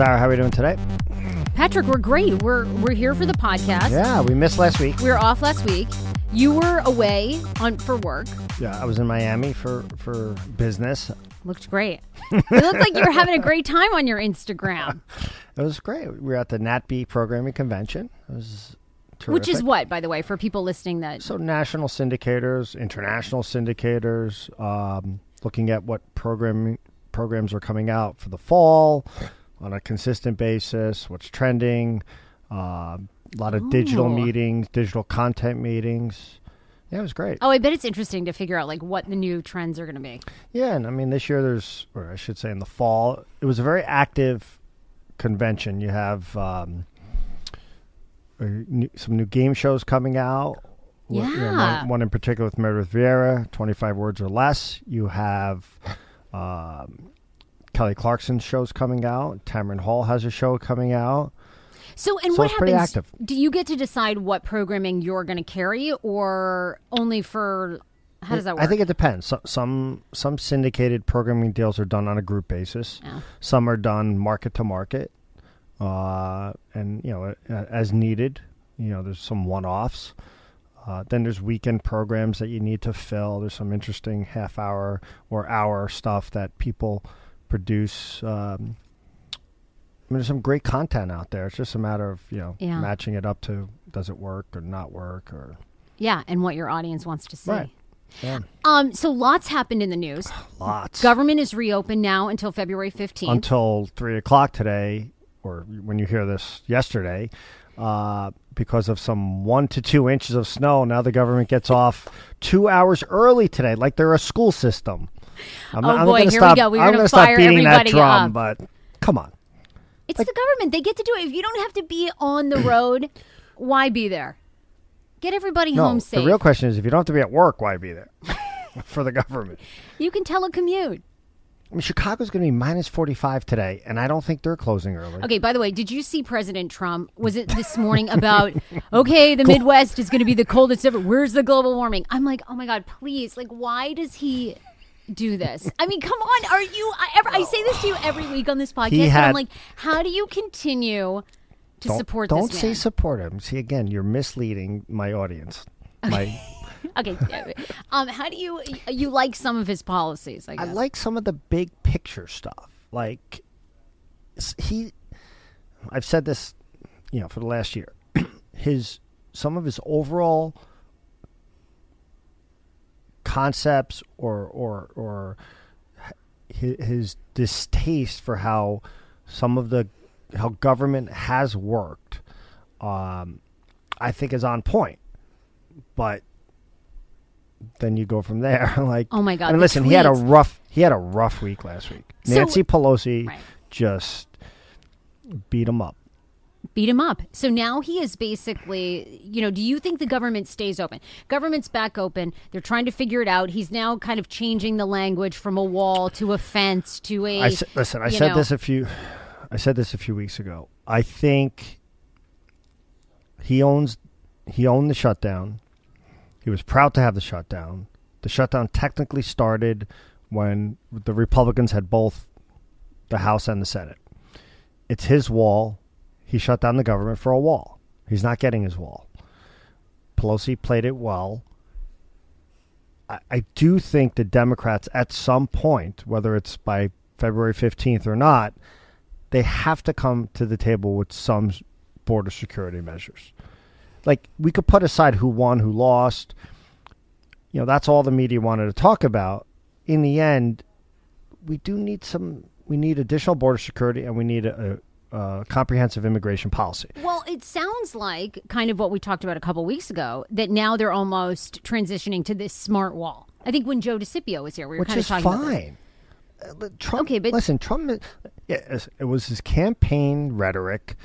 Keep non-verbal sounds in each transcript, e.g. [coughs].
Sarah, how are we doing today? Patrick, we're great. We're we're here for the podcast. Yeah, we missed last week. We were off last week. You were away on for work. Yeah, I was in Miami for for business. Looked great. it looked like you were having a great time on your Instagram. [laughs] It was great. We were at the NATPE programming convention. It was terrific. Which is what, by the way, for people listening that so national syndicators, international syndicators, um, looking at what programming programs are coming out for the fall on a consistent basis, what's trending, uh, a lot of digital meetings, digital content meetings. Yeah, it was great. Oh, I bet it's interesting to figure out like what the new trends are going to be. Yeah, and I mean this year there's, or I should say, in the fall, it was a very active convention. You have um, some new game shows coming out. One- you know, Yeah. one, one in particular with Meredith Vieira, 25 words or less. You have um, Kelly Clarkson's shows coming out. Tamron Hall has a show coming out. So, and So what happens? Do you get to decide what programming you're going to carry, or only for? How does that work? I think it depends. So, some some syndicated programming deals are done on a group basis. Some are done market to market, uh, and you know as needed. You know, there's some one-offs. Uh, then there's weekend programs that you need to fill. There's some interesting half-hour or hour stuff that people produce. Um, I mean, there's some great content out there. It's just a matter of you know Yeah. matching it up to does it work or not work or yeah, and what your audience wants to see. Right. yeah, Um. So lots happened in the news. [sighs] lots. Government is reopened now until February 15th. until three o'clock today, or when you hear this yesterday, uh, because of some one to two inches of snow. Now the government gets off two hours early today, like they're a school system. I'm, Oh, I'm boy, here we go. We're gonna gonna stop fire beating that everybody drum, up. but come on. It's the government. They get to do it. If you don't have to be on the [clears throat] road, why be there? Get everybody No, home safe. the real question is if you don't have to be at work, why be there [laughs] [laughs] for the government? you can telecommute. I mean, Chicago's going to be minus 45 today, and I don't think they're closing early. Okay, by the way, did you see President Trump? Was it this morning about, [laughs] okay, the Midwest is going to be the coldest ever. Where's the global warming? I'm like, oh my God, please. Like, why does he do this? I mean, come on. Are you, I, ever, I say this to you every week on this podcast, and had- I'm like, how do you continue to Don't, support don't this say support him. See, again, you're misleading my audience. My [laughs] okay, um, how do you, you like some of his policies, I I like some of the big picture stuff. Like he, I've said this, you know, for the last year. [clears throat] his some of his overall concepts or or or his distaste for how some of the how government has worked, um, I think is on point. But then you go from there. [laughs] like, Oh my God, I mean, listen, he had a rough he had a rough week last week. So- Nancy Pelosi Right. just beat him up. Beat him up. So now he is basically, you know, do you think the government stays open? Government's back open. They're trying to figure it out. He's now kind of changing the language from a wall to a fence to a. I s- listen. I said know- this a few. I said this a few weeks ago. I think he owns. He owned the shutdown. He was proud to have the shutdown. The shutdown technically started when the Republicans had both the House and the Senate. It's his wall. He shut down the government for a wall. He's not getting his wall. Pelosi played it well. I, I do think the Democrats, at some point, whether it's by February 15th or not, they have to come to the table with some border security measures. Like, we could put aside who won, who lost. You know, that's all the media wanted to talk about. In the end, we do need some, we need additional border security and we need a, a, a comprehensive immigration policy. well, it sounds like kind of what we talked about a couple weeks ago that now they're almost transitioning to this smart wall. I think when Joe DeCipio was here, we were which kind of talking about this. fine. Uh, li- Trump, Okay, but- listen, Trump. Yeah, it was his campaign rhetoric: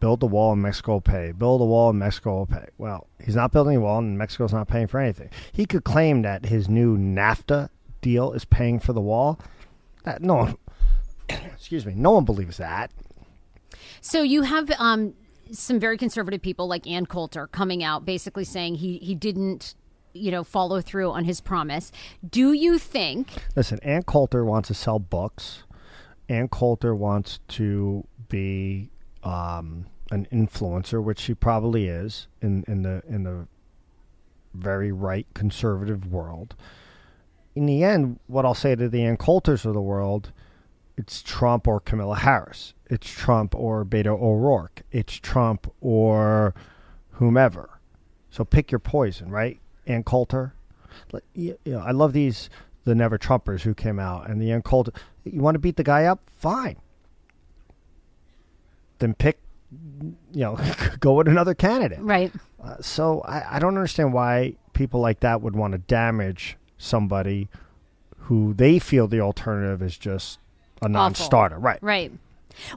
build the wall and Mexico will pay. Build a wall and Mexico will pay. Well, he's not building a wall, and Mexico's not paying for anything. He could claim that his new NAFTA deal is paying for the wall. That no one, [coughs] excuse me, no one believes that. So you have um, some very conservative people like Ann Coulter coming out basically saying he, he didn't, you know, follow through on his promise. Do you think Listen, Ann Coulter wants to sell books, Ann Coulter wants to be um, an influencer, which she probably is in, in the in the very right conservative world. In the end, what I'll say to the Ann Coulters of the world, it's Trump or Kamala Harris. It's Trump or Beto O'Rourke. It's Trump or whomever. So pick your poison, right? Ann Coulter. You know, I love these the Never Trumpers who came out and the Ann Coulter. You want to beat the guy up? Fine. Then pick, you know, [laughs] go with another candidate. Right. Uh, so I, I don't understand why people like that would want to damage somebody who they feel the alternative is just a non-starter. Right. Right.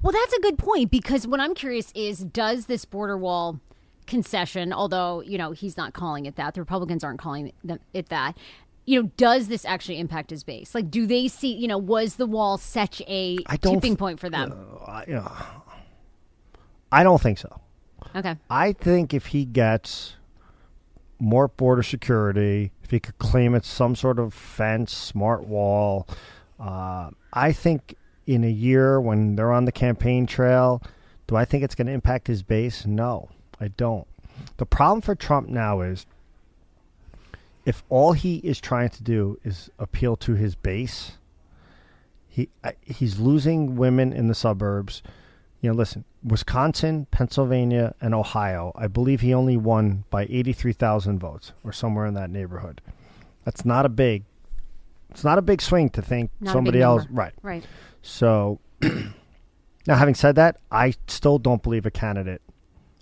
Well, that's a good point because what I'm curious is does this border wall concession, although, you know, he's not calling it that, the Republicans aren't calling it- that, you know, does this actually impact his base? Like, do they see, you know, was the wall such a tipping point for them? Uh, I, you know, I don't think so. Okay. I think if he gets more border security, if he could claim it's some sort of fence, smart wall, uh, I think in a year when they're on the campaign trail, do I think it's going to impact his base? No, I don't. The problem for Trump now is if all he is trying to do is appeal to his base, he he's losing women in the suburbs. You know, listen, Wisconsin, Pennsylvania, and Ohio. I believe he only won by eighty-three thousand votes, or somewhere in that neighborhood. That's not a big. It's not a big swing to think Not somebody else. Right. Right. So, [clears throat] now having said that, I still don't believe a candidate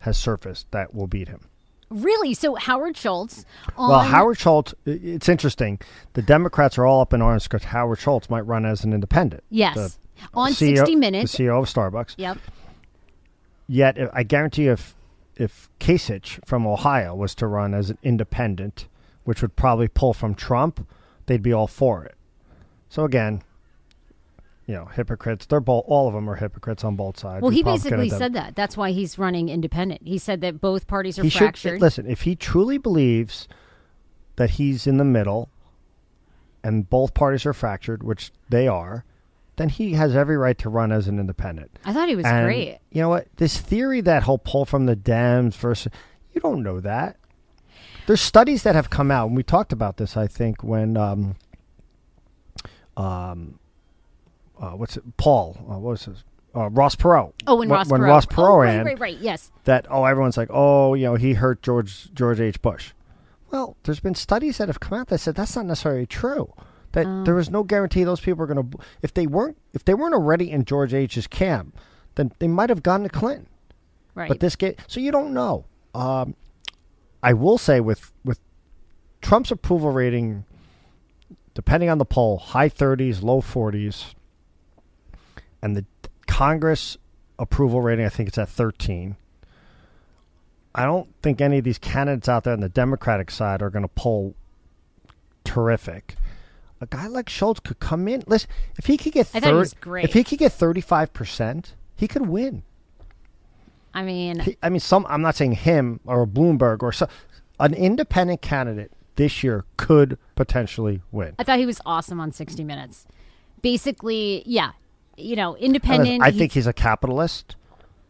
has surfaced that will beat him. Really? So Howard Schultz on Well, Howard Schultz, it's interesting. The Democrats are all up in arms because Howard Schultz might run as an independent. Yes. The on CEO 60 Minutes. The CEO of Starbucks. Yep. Yet, I guarantee if if Kasich from Ohio was to run as an independent, which would probably pull from Trump, they'd be all for it. So again, you know, hypocrites. They're both. All of them are hypocrites on both sides. Well, he basically said that. That's why he's running independent. He said that both parties are he should fractured. listen. If he truly believes that he's in the middle, and both parties are fractured, which they are, then he has every right to run as an independent. I thought he was And great. You know what? This theory that he'll pull from the Dems versus you don't know that. There's studies that have come out, and we talked about this. I think when um, um, uh, what's it? Paul, uh, what was his? Uh, Ross Perot. Oh, when, Ross when Perot. Ross oh, right, ran, right, right. Yes. that oh everyone's like oh you know he hurt George George H Bush. Well, there's been studies that have come out that said that's not necessarily true. That Oh. there was no guarantee those people are going to if they weren't if they weren't already in George H's camp, then they might have gone to Clinton. Right. But this get so you don't know. Um, I will say with with Trump's approval rating, depending on the poll, high 30s, low 40s, and the Congress approval rating, I think it's at 13. I don't think any of these candidates out there on the Democratic side are going to poll terrific. A guy like Schultz could come in. Listen, if he could get I thought he was 30 if he could get 35 percent, he could win. I mean, He- I mean, some. I'm not saying him or Bloomberg or so, an independent candidate this year could potentially win. I thought he was awesome on 60 Minutes. Basically, yeah, you know, independent. I he- think he's a capitalist,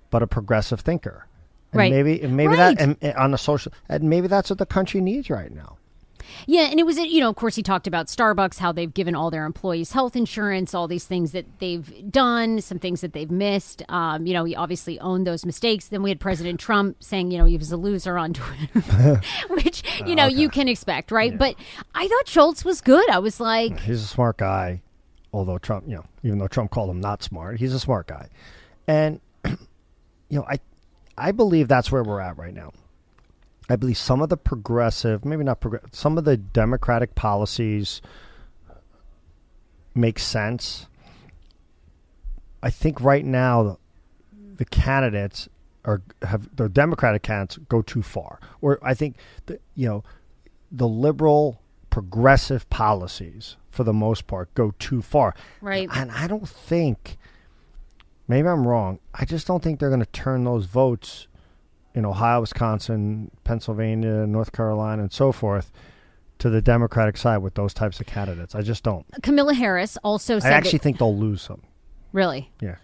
but a progressive thinker. And Right. Maybe, maybe Right. that, and, and on the social, and maybe that's what the country needs right now. Yeah, and it was, you know, of course, he talked about Starbucks, how they've given all their employees health insurance, all these things that they've done, some things that they've missed. Um, you know, he obviously owned those mistakes. Then we had President Trump saying, you know, he was a loser on [laughs] Twitter, [laughs] which, [laughs] you know, you can expect, right? But I thought Schultz was good. I was like, He's a smart guy, although Trump, you know, even though Trump called him not smart, he's a smart guy, and [clears throat] you know, I, I believe that's where we're at right now. I believe some of the progressive, maybe not progressive, some of the democratic policies make sense. I think right now the candidates are have the democratic candidates go too far. Or I think the, you know the liberal progressive policies for the most part go too far. Right. And I don't think maybe I'm wrong. I just don't think they're going to turn those votes in Ohio, Wisconsin, Pennsylvania, North Carolina, and so forth to the Democratic side with those types of candidates. I just don't. Kamala Harris also said. I actually that, think they'll lose some. Really? Yeah.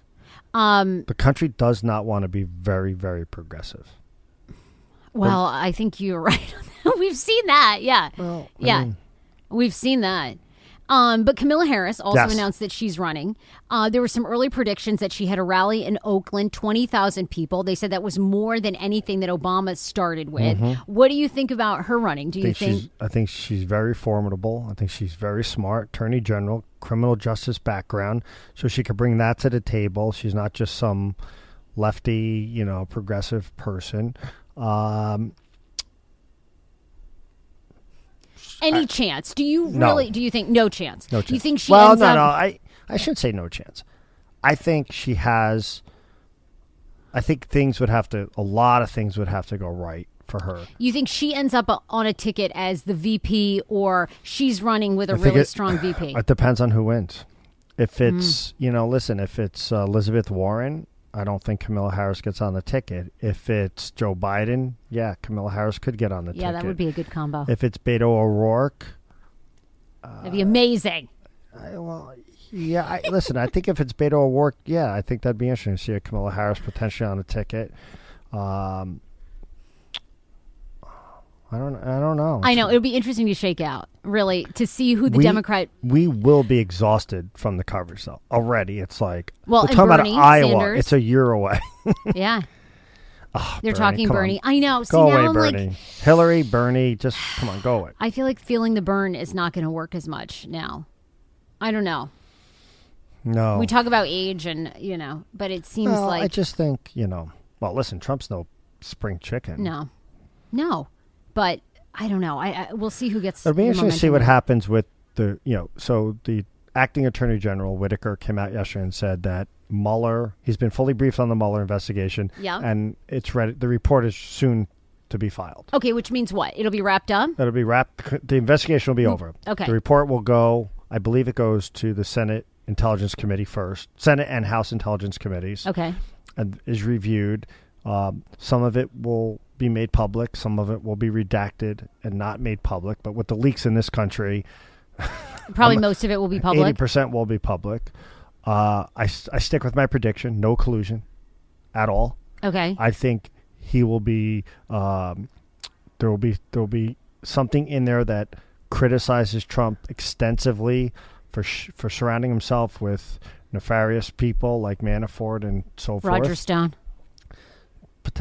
Um, The country does not want to be very, very progressive. well, I think you're [laughs] right. We've seen that. Yeah. Well, I yeah. mean- We've seen that. Um, but Kamala Harris also Yes. announced that she's running. Uh, there were some early predictions that she had a rally in Oakland, 20,000 people. They said that was more than anything that Obama started with. What do you think about her running? Do Mm-hmm. I you think, think? she's I think she's very formidable. I think she's very smart. Attorney General, criminal justice background, so she could bring that to the table. She's not just some lefty, you know, progressive person. Um, Any chance? Do you No. really? Do you think no chance? no Do you think she well, ends no, up? no. I I should say no chance. I think she has. I think things would have to. A lot of things would have to go right for her. You think she ends up on a ticket as the VP, or she's running with a really it- strong VP? [sighs] It depends on who wins. Hmm. If it's you know, listen, if it's uh, Elizabeth Warren, I don't think Kamala Harris gets on the ticket. If it's Joe Biden, yeah, Kamala Harris could get on the yeah, ticket. Yeah, that would be a good combo. If it's Beto O'Rourke, That'd be amazing. I, well, yeah. I, listen, I think if it's Beto O'Rourke, yeah, I think that'd be interesting to see a Kamala Harris potentially on the ticket. Um, I don't. I don't know. I know it would be interesting to shake out, really, to see who the We- Democrat. we will be exhausted from the coverage though. Already, it's like Well, we're talking Bernie about Iowa. Sanders. It's a year away. [laughs] Yeah, Oh, they're Bernie, talking come on. Bernie. I know. See, Go now away, I'm Bernie. like, Hillary, Bernie, just come on, go away. I feel like feeling the burn is not going to work as much now. I don't know. No, We talk about age, and you know, but it seems Well, I just think you know. Well, listen, Trump's no spring chicken. no, no. But I don't know. I, I we'll see who gets. It'll be interesting to see what happens with the you know. So the acting attorney general Whitaker came out yesterday and said that Mueller. He's been fully briefed on the Mueller investigation. Yeah. and it's ready. The report is soon to be filed. Okay, which means what? It'll be wrapped up. That'll be wrapped. The investigation will be over. Mm, okay. The report will go. I believe it goes to the Senate Intelligence Committee first. Senate and House Intelligence Committees. Okay. and is reviewed. Um, some of it will be made public. Some of it will be redacted and not made public. But with the leaks in this country, [laughs] Probably most of it will be public. eighty percent will be public. Uh, I, I stick with my prediction: no collusion at all. Okay. I think he will be. Um, there will be there will be something in there that criticizes Trump extensively for sh- for surrounding himself with nefarious people like Manafort and so forth. Roger Stone.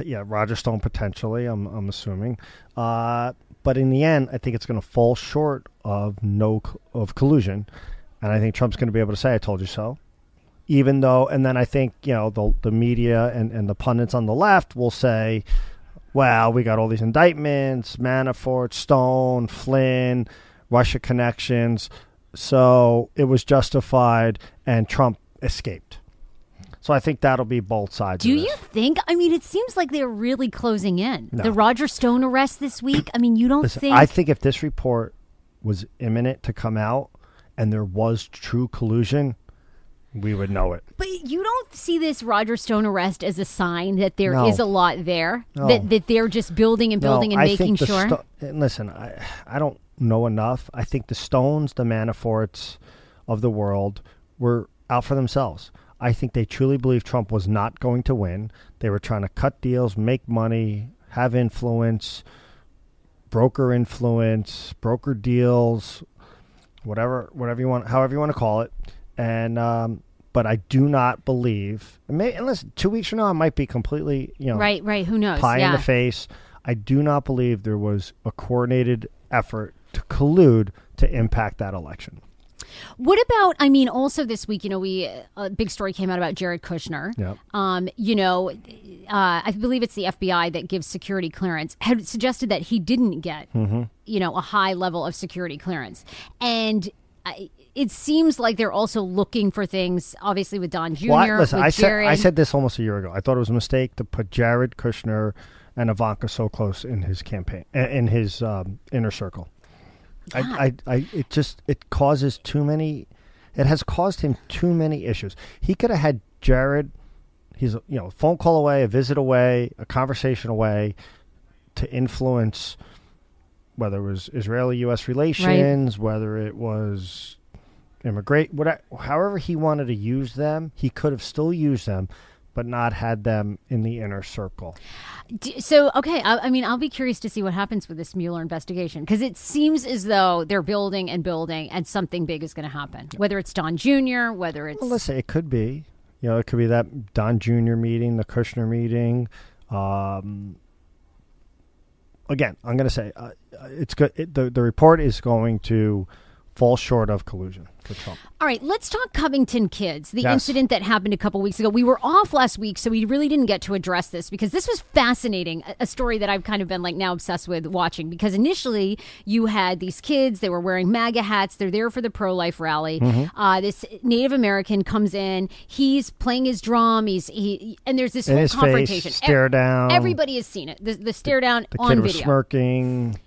Yeah, Roger Stone potentially. I'm I'm assuming, uh, but in the end, I think it's going to fall short of no of collusion, and I think Trump's going to be able to say, "I told you so." Even though, and then I think you know the the media and and the pundits on the left will say, "Well, we got all these indictments: Manafort, Stone, Flynn, Russia connections." So it was justified, and Trump escaped. So I think that'll be both sides. Do you think? I mean, it seems like they're really closing in. No. The Roger Stone arrest this week. I mean, you don't Listen, think? I think if this report was imminent to come out and there was true collusion, we would know it. but you don't see this Roger Stone arrest as a sign that there is No. a lot there. No. That that they're just building and building and I making sure. Sto- listen, I I don't know enough. I think the Stones, the Manaforts of the world, were out for themselves. I think they truly believe Trump was not going to win. They were trying to cut deals, make money, have influence, broker influence, broker deals, whatever, whatever you want, however you want to call it. And um, but I do not believe. And, may, and listen, two weeks from now, I might be completely, you know, right, right. Who knows? pie yeah. in the face. I do not believe there was a coordinated effort to collude to impact that election. What about? I mean, also this week, you know, we a big story came out about Jared Kushner. Yep. Um, you know, uh, I believe it's the FBI that gives security clearance. Had suggested that he didn't get, Mm-hmm. you know, a high level of security clearance, and I, it seems like they're also looking for things. Obviously, with Don Jr. Well, I, listen, I said I said this almost a year ago. I thought it was a mistake to put Jared Kushner and Ivanka so close in his campaign in his um, inner circle. I, I, I, it just it causes too many. It has caused him too many issues. He could have had Jared. He's you know a phone call away, a visit away, a conversation away, to influence whether it was Israeli-U.S. relations, whether it was immigrate. What, however he wanted to use them, he could have still used them, but not had them in the inner circle. So, okay, I, I mean, I'll be curious to see what happens with this Mueller investigation because it seems as though they're building and building, and something big is going to happen. Whether it's Don Jr., whether it's Well, listen, it could be. You know, it could be that Don Jr. meeting, the Kushner meeting. Um, again, I'm going to say uh, it's good. It, the the report is going to fall short of collusion for Trump. All right, let's talk Covington kids. The Yes. incident that happened a couple weeks ago. We were off last week, so we really didn't get to address this because this was fascinating. A- story that I've kind of been like now obsessed with watching because initially you had these kids, they were wearing MAGA hats, they're there for the pro life rally. Mm-hmm. Uh, this Native American comes in, he's playing his drum, he's he, and there's this whole his confrontation. face, stare down. Everybody has seen it. The, the stare down The on kid was video. smirking,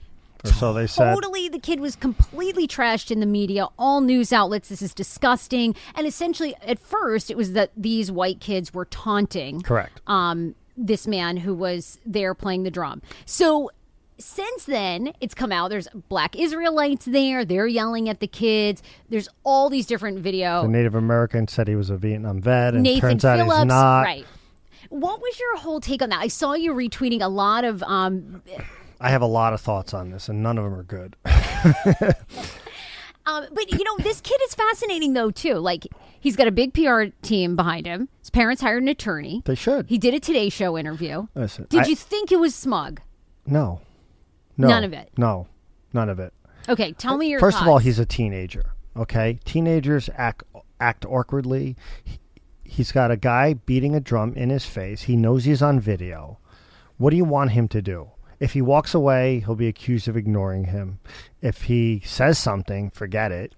or so they said. Totally, the kid was completely trashed in the media, all news outlets. This is disgusting. And essentially, at first, it was that these white kids were taunting Correct. um, this man who was there playing the drum. So since then, it's come out. There's black Israelites there. They're yelling at the kids. There's all these different video. The Native American said he was a Vietnam vet, and Nathan turns out Phillips, he's not. right? What was your whole take on that? I saw you retweeting a lot of um, I have a lot of thoughts on this, and none of them are good. [laughs] Um, but you know, this kid is fascinating though too. Like he's got a big PR team behind him. His parents hired an attorney. They should. He did a Today Show interview. Listen, Did I- you think it was smug? No. No. None of it? No. None of it. Okay, tell me your First of all, he's a teenager. Okay, teenagers act act awkwardly. He, he's got a guy beating a drum in his face. He knows he's on video. What do you want him to do? If he walks away, he'll be accused of ignoring him. If he says something, forget it.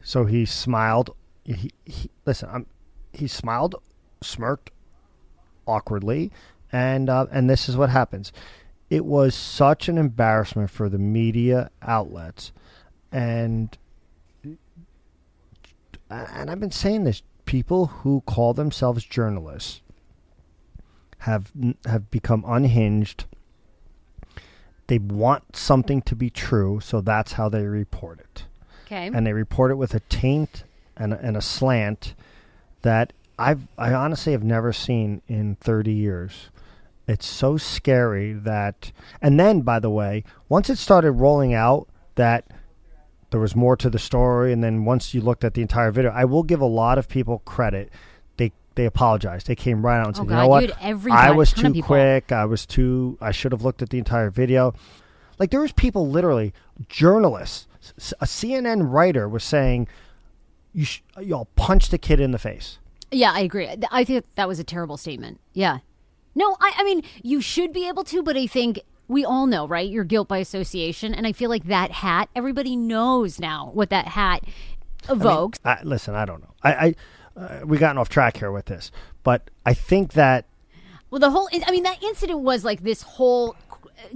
So he smiled. He, he listen. I'm, he smiled, smirked awkwardly, and uh, and this is what happens. It was such an embarrassment for the media outlets, and and I've been saying this. People who call themselves journalists have have become unhinged. They want something to be true, so that's how they report it okay. and they report it with a taint and a, and a slant that I've I honestly have never seen in 30 years. It's so scary that and then by the way, once it started rolling out that there was more to the story and then once you looked at the entire video, I will give a lot of people credit. They apologized. They came right out and Oh, said, God, "You know what? I was too quick. I was too I should have looked at the entire video." Like there was people literally journalists, A CNN writer was saying, "You sh- y'all punch the kid in the face." Yeah, I agree. I think that was a terrible statement. Yeah. No, I, I mean, you should be able to, but I think we all know, right? Your guilt by association. And I feel like that hat, everybody knows now what that hat evokes. I, listen, I don't know. I, I uh, we gotten off track here with this, but I think that well, the whole, I mean, that incident was like this whole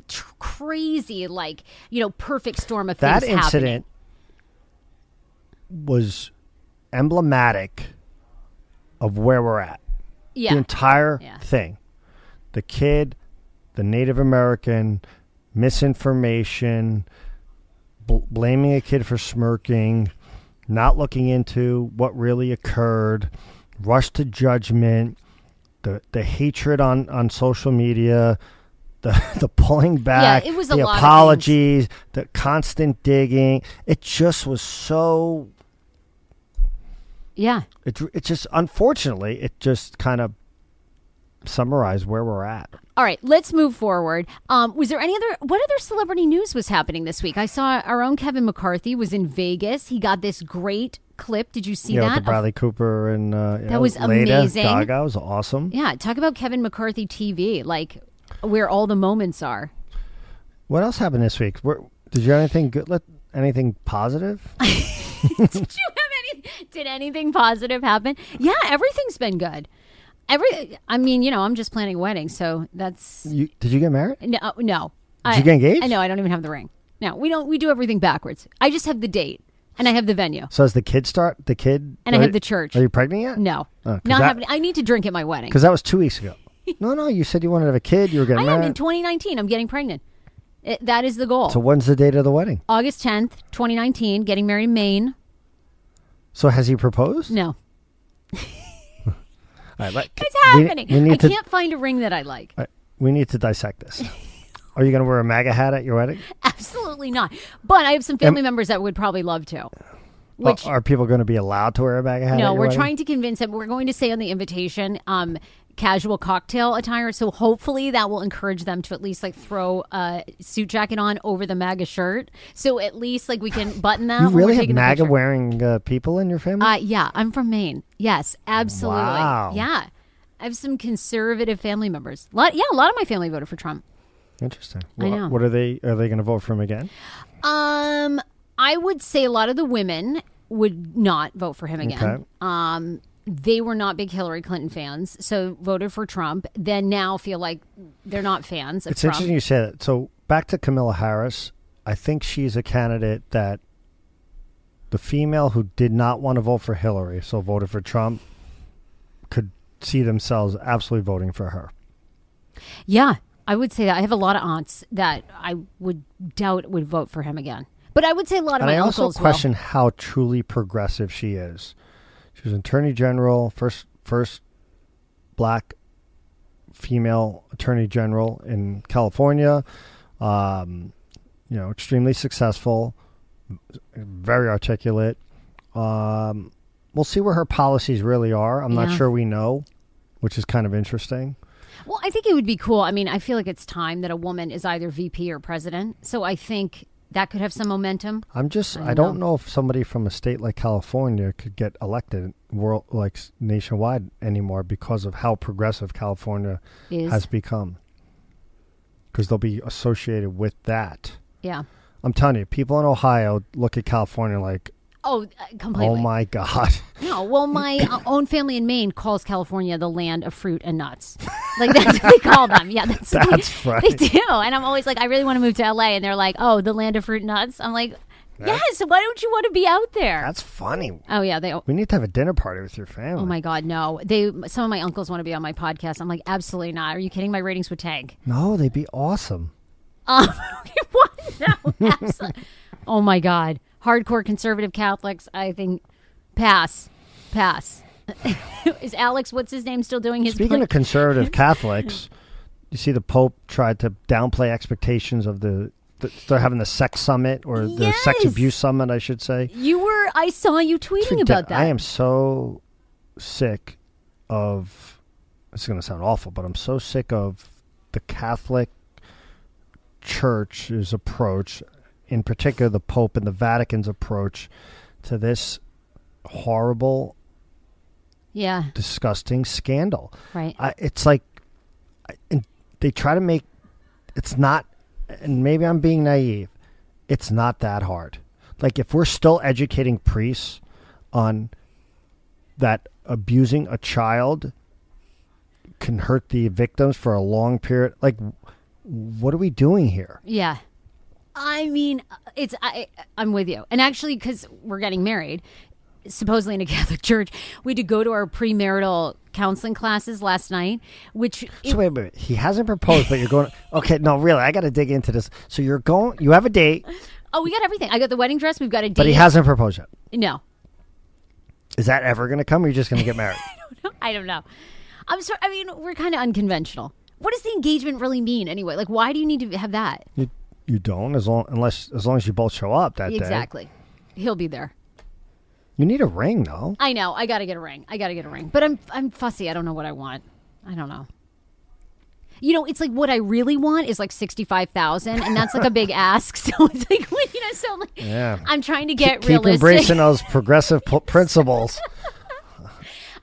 tr- crazy, like, you know, perfect storm of that things happening. incident was emblematic of where we're at. Yeah. The entire Yeah. thing. The kid, the Native American, misinformation, bl- blaming a kid for smirking, not looking into what really occurred, rush to judgment, the the hatred on, on social media, the [laughs] the pulling back, yeah, it was a the lot of things. apologies, the constant digging. It just was so yeah. it it just unfortunately it just kind of summarized where we're at. All right, let's move forward. Um, was there any other? What other celebrity news was happening this week? I saw our own Kevin McCarthy was in Vegas. He got this great clip. Did you see know, that? with the Bradley Cooper and uh, you know, was Lady amazing. Gaga was awesome. yeah, talk about Kevin McCarthy TV, like where all the moments are. What else happened this week? Where, did you have anything good? Let, anything positive? [laughs] did you have any? Did anything positive happen? Yeah, everything's been good. Every, I mean, you know, I'm just planning a wedding, so that's You, did you get married? no, uh, no. Did I, you get engaged? I know. I don't even have the ring. No, we don't. We do everything backwards. I just have the date and I have the venue So has the kid start? The kid and I have the church. Are you pregnant yet? No, Oh, not that- having. I need to drink at my wedding. Because that was two weeks ago. [laughs] no, no. You said you wanted to have a kid. You were getting I am in 2019. I'm getting pregnant. It, that is the goal. so when's the date of the wedding? August 10th, 2019. Getting married in Maine. So has he proposed? No, [laughs] right, let- it's happening. We, need I to can't find a ring that I like. uh, we need to dissect this. Are you going to wear a MAGA hat at your wedding? [laughs] Absolutely not. But I have some family members that would probably love to. Which are people going to be allowed to wear a MAGA hat? at no, we're wedding? trying to convince them. We're going to say on the invitation, um, casual cocktail attire. So hopefully that will encourage them to at least like throw a suit jacket on over the MAGA shirt. So at least like we can [sighs] button that. You really have MAGA wearing uh, people in your family? Uh, yeah, I'm from Maine. Yes, absolutely. Wow. Yeah. I have some conservative family members. A lot, yeah, a lot of my family voted for Trump. Interesting. I know. What are they? Are they going to vote for him again? Um, I would say a lot of the women would not vote for him again. Okay. Um, they were not big Hillary Clinton fans, so voted for Trump. Then now feel like they're not fans of It's Trump. interesting you say that. So back to Kamala Harris. I think she's a candidate that the female who did not want to vote for Hillary, so voted for Trump, could see themselves absolutely voting for her. Yeah, I would say that. I have a lot of aunts that I would doubt would vote for him again. But I would say a lot of And my I also uncles will. question how truly progressive she is. She was attorney general, first first black female attorney general in California. Um, you know, extremely successful, very articulate. Um, we'll see where her policies really are. I'm Yeah. not sure we know, which is kind of interesting. Well, I think it would be cool. I mean, I feel like it's time that a woman is either VP or president. So I think that could have some momentum. I'm just I I don't know. know if somebody from a state like California could get elected world like nationwide anymore because of how progressive California Is has become. Because they'll be associated with that. yeah. I'm telling you, people in Ohio look at California like, Oh, uh, completely. "Oh my god." [laughs] No, well, my uh, own family in Maine calls California the land of fruit and nuts. Like that's what they call them. Yeah, that's, [laughs] That's they, right. They do, and I'm always like, I really want to move to LA, and they're like, Oh, the land of fruit and nuts. I'm like, Yes. Why don't you want to be out there? That's funny. Oh yeah, they. We need to have a dinner party with your family. Oh my God, no! They some of my uncles want to be on my podcast. I'm like, absolutely not. Are you kidding? My ratings would tank. No, they'd be awesome. Um, [laughs] what? No, absolutely. oh my God, hardcore conservative Catholics. I think pass, pass. [laughs] Is Alex? What's his name? Still doing his? Speaking of conservative [laughs] Catholics, you see the Pope tried to downplay expectations of the, the they're having the sex summit or the sex abuse summit, I should say. you were. I saw you tweeting about that. I am so sick of. This is going to sound awful, but I'm so sick of the Catholic Church's approach, in particular the Pope and the Vatican's approach to this horrible, Yeah. disgusting scandal. Right. I, it's like I- and they try to make it's not and maybe i'm being naive it's not that hard like if we're still educating priests on that abusing a child can hurt the victims for a long period like what are we doing here Yeah. I mean, it's I. I'm with you, and actually, because we're getting married, supposedly in a [laughs] Catholic church, we had to go to our premarital counseling classes last night, which so wait, wait, wait. he hasn't proposed but you're going [laughs] okay no really i gotta dig into this so you're going you have a date oh, we got everything. I got the wedding dress. We've got a date. but he hasn't proposed yet no. is that ever gonna come or are you just gonna get married [laughs] I don't know. I'm sorry. I mean, we're kind of unconventional. What does the engagement really mean anyway? Like, why do you need to have that? You you don't as long unless as long as you both show up that day. Exactly. He'll be there. You need a ring though. I know. I got to get a ring. I got to get a ring. But I'm I'm fussy. I don't know what I want. I don't know. You know, it's like what I really want is like sixty five thousand, and that's like a big [laughs] ask. [laughs] So it's like [laughs] you know, so like Yeah. I'm trying to get Keep realistic. embracing those progressive principles.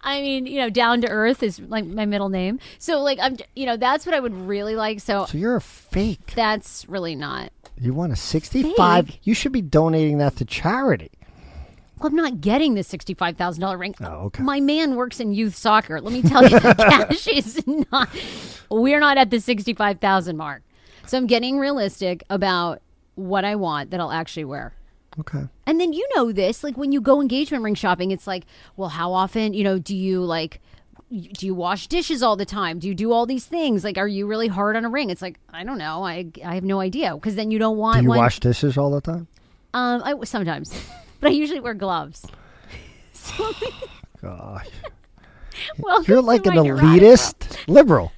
I mean, you know, down to earth is like my middle name. So like I'm, you know, that's what I would really like. So So you're a fake. that's really not. You want a 65? Fake? You should be donating that to charity. Well, I'm not getting the sixty-five thousand dollar ring. Oh, okay. My man works in youth soccer. Let me tell you, the [laughs] cash is not. We're not at the sixty-five thousand mark. So I'm getting realistic about what I want that I'll actually wear. Okay. And then you know this, like when you go engagement ring shopping, it's like, well, how often, you know, do you like, do you wash dishes all the time? Do you do all these things? Like, are you really hard on a ring? It's like, I don't know. I, I have no idea because then you don't want Do you one. wash dishes all the time? Um, I sometimes, [laughs] but I usually wear gloves. [laughs] Gosh. Welcome You're like an my neurotic world. elitist liberal.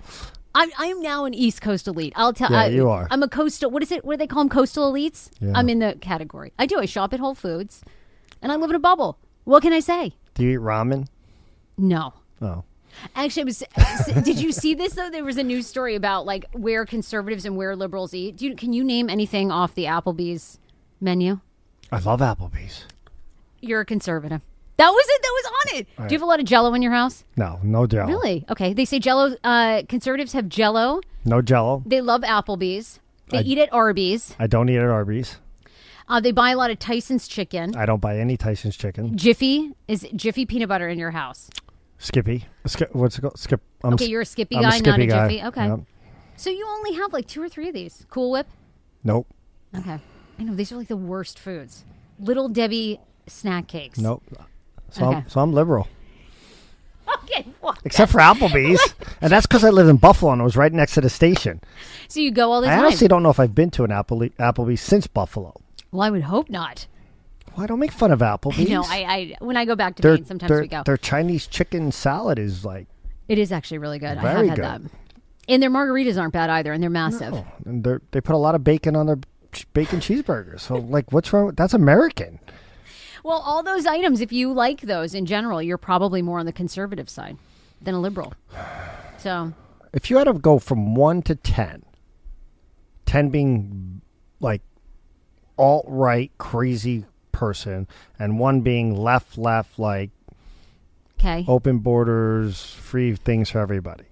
I'm, I'm now an East Coast elite. I'll tell. Yeah, I, you are. I'm a coastal. What is it? What do they call them? Coastal elites. Yeah. I'm in the category. I do. I shop at Whole Foods, and I live in a bubble. What can I say? Do you eat ramen? No. Oh. Actually, was. [laughs] did you see this though? There was a news story about like where conservatives and where liberals eat. Do you, can you name anything off the Applebee's menu? I love Applebee's. You're a conservative. That was it. That was on it. Do you have a lot of Jello in your house? No, no jello. Really? Okay. They say Jello. Uh, conservatives have Jello. No jello. They love Applebee's. They I- eat at Arby's. I don't eat at Arby's. Uh, they buy a lot of Tyson's chicken. I don't buy any Tyson's chicken. Jiffy is Jiffy peanut butter in your house. Skippy. Skip, what's it called? Skip. I'm Okay, you're a Skippy guy, not a Skippy guy. Jiffy. Okay. Yep. So you only have like two or three of these. Cool Whip. Nope. Okay. I know these are like the worst foods. Little Debbie snack cakes. Nope. So, Okay. I'm, so I'm liberal. Okay. What? Except for Applebee's. [laughs] and that's because I live in Buffalo and it was right next to the station. So you go all the I time. honestly don't know if I've been to an Apple, Applebee's since Buffalo. well, I would hope not. Why don't make fun of Applebee's? No, I, I when I go back to their, Maine, sometimes their, we go. their Chinese chicken salad is like, It is actually really good. I Very have had good. that. And their margaritas aren't bad either, and they're massive. oh, and they're, they put a lot of bacon on their bacon cheeseburgers. So, like, what's wrong? with That's American. Well, all those items, if you like those in general, you're probably more on the conservative side than a liberal. So, If you had to go from 1 to 10, 10 being like alt right, crazy person, and 1 being left, left, like okay. open borders, free things for everybody.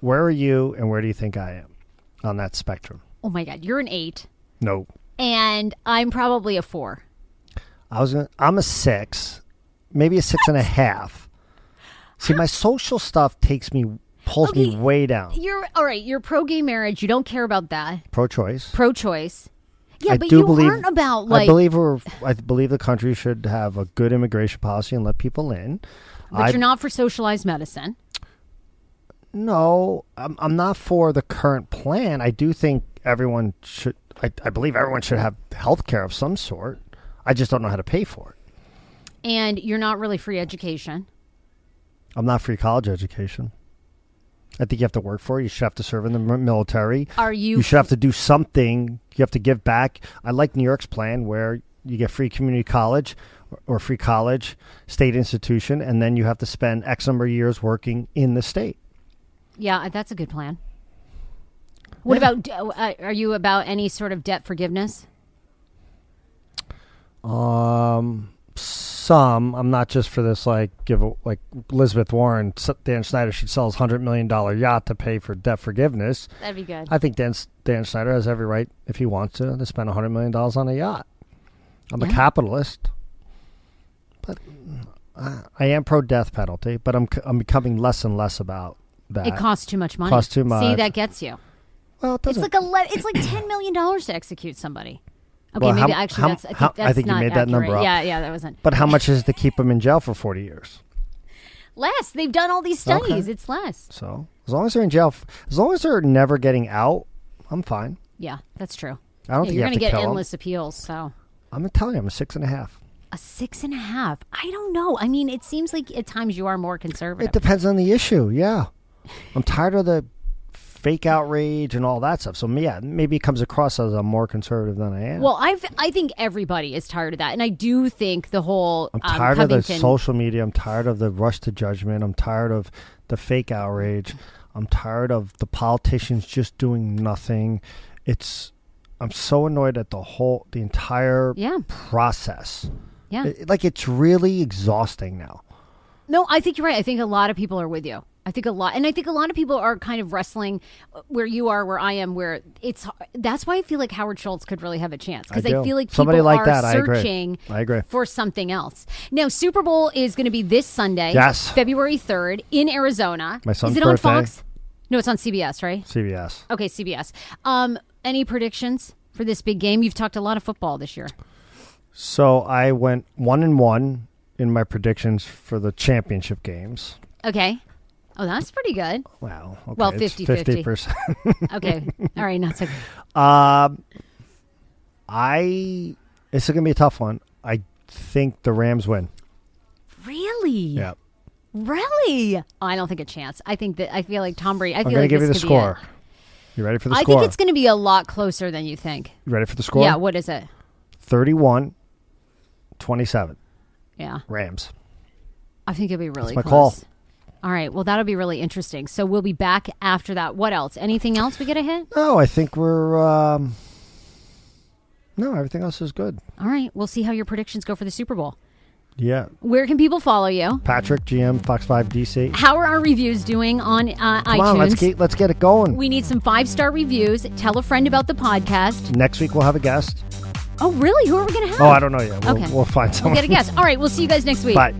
Where are you and where do you think I am on that spectrum? Oh my God, you're an eight, No. and I'm probably a four. I was gonna, I'm a six, maybe a six and a half. See, my social stuff takes me, pulls me way down. You're all right. You're pro gay marriage. You don't care about that. Pro choice. Pro choice. Yeah, I but you believe- aren't about like. I believe we're. I believe the country should have a good immigration policy and let people in. but I you're not for socialized medicine. no, I'm, I'm not for the current plan. I do think everyone should. I, I believe everyone should have health care of some sort. I just don't know how to pay for it. and you're not really free education. I'm not free college education. I think you have to work for it. You should have to serve in the military. Are you? You should have to do something. You have to give back. I like New York's plan where you get free community college or, free college, state institution, and then you have to spend X number of years working in the state. yeah, that's a good plan. What Yeah. about? Uh, are you about any sort of debt forgiveness? Um, some. I'm not just for this. Like give like Elizabeth Warren, Dan Snyder should sell his hundred million dollar yacht to pay for debt forgiveness. That'd be good. I think Dan, Dan Snyder has every right, if he wants to, to spend $100 million on a yacht. I'm a capitalist. But uh, I am pro death penalty, but I'm, I'm becoming less and less about that. it costs too much money. Costs too much. See, that gets you. well, it It's like a le- it's like ten million dollars to execute somebody. Okay, Well, maybe how- actually how- that's I think, how- I that's think you made that number up. Yeah, yeah, that wasn't but how much is it to keep them in jail for 40 years? less. They've done all these studies. Okay. It's less. So as long as they're in jail, as long as they're never getting out, I'm fine. Yeah, that's true. I don't Yeah, think you're you gonna get kill 'em. endless appeals. So I'm telling you, I'm a six and a half. a six and a half. I don't know. I mean, it seems like at times you are more conservative. It depends on the issue. Yeah, I'm tired of the fake outrage and all that stuff. So yeah, maybe it comes across as I'm more conservative than I am. well, I I think everybody is tired of that, and I do think the whole I'm um, tired of the social media. I'm tired of the rush to judgment. I'm tired of the fake outrage. I'm tired of the politicians just doing nothing. It's I'm so annoyed at the whole the entire Yeah, process. yeah. It- like it's really exhausting now. No, I think you're right. I think a lot of people are with you. I think a lot, and I think a lot of people are kind of wrestling where you are, where I am, where it's. That's why I feel like Howard Schultz could really have a chance because I I, feel like Somebody people like are that, I agree. searching I agree. for something else. Now, Super Bowl is going to be this Sunday, Yes. February third in Arizona. My son's is it on. Fox? No, it's on CBS, right? CBS. Okay, CBS. Um, any predictions for this big game? You've talked a lot of football this year. So I went one and one in my predictions for the championship games. Okay. Oh, that's pretty good. Wow. Okay, Well, it's 50-50. 50%. Okay. [laughs] All right, not so good. Um, I. This is gonna be a tough one. I think the Rams win. Really? Yeah. Really? Oh, I don't think a chance. I think that I feel like Tom Brady. I I'm feel going like to give you the this could be it. score. You ready for the I score? I think it's going to be a lot closer than you think. you ready for the score? Yeah. What is it? 31 27. Yeah. Rams. I think it'll be really my close. call. All right. Well, that'll be really interesting. So we'll be back after that. What else? Anything else we get a hit? No, I think we're. Um, no, everything else is good. All right. We'll see how your predictions go for the Super Bowl. Yeah. Where can people follow you? Patrick, GM, Fox 5 DC. How are our reviews doing on uh, Come iTunes? on, let's get, let's get it going. we need some five star reviews. Tell a friend about the podcast. Next week we'll have a guest. Oh, really? Who are we going to have? Oh, I don't know yet. We'll, Okay. we'll find someone. We'll get a guest. All right. We'll see you guys next week. Bye.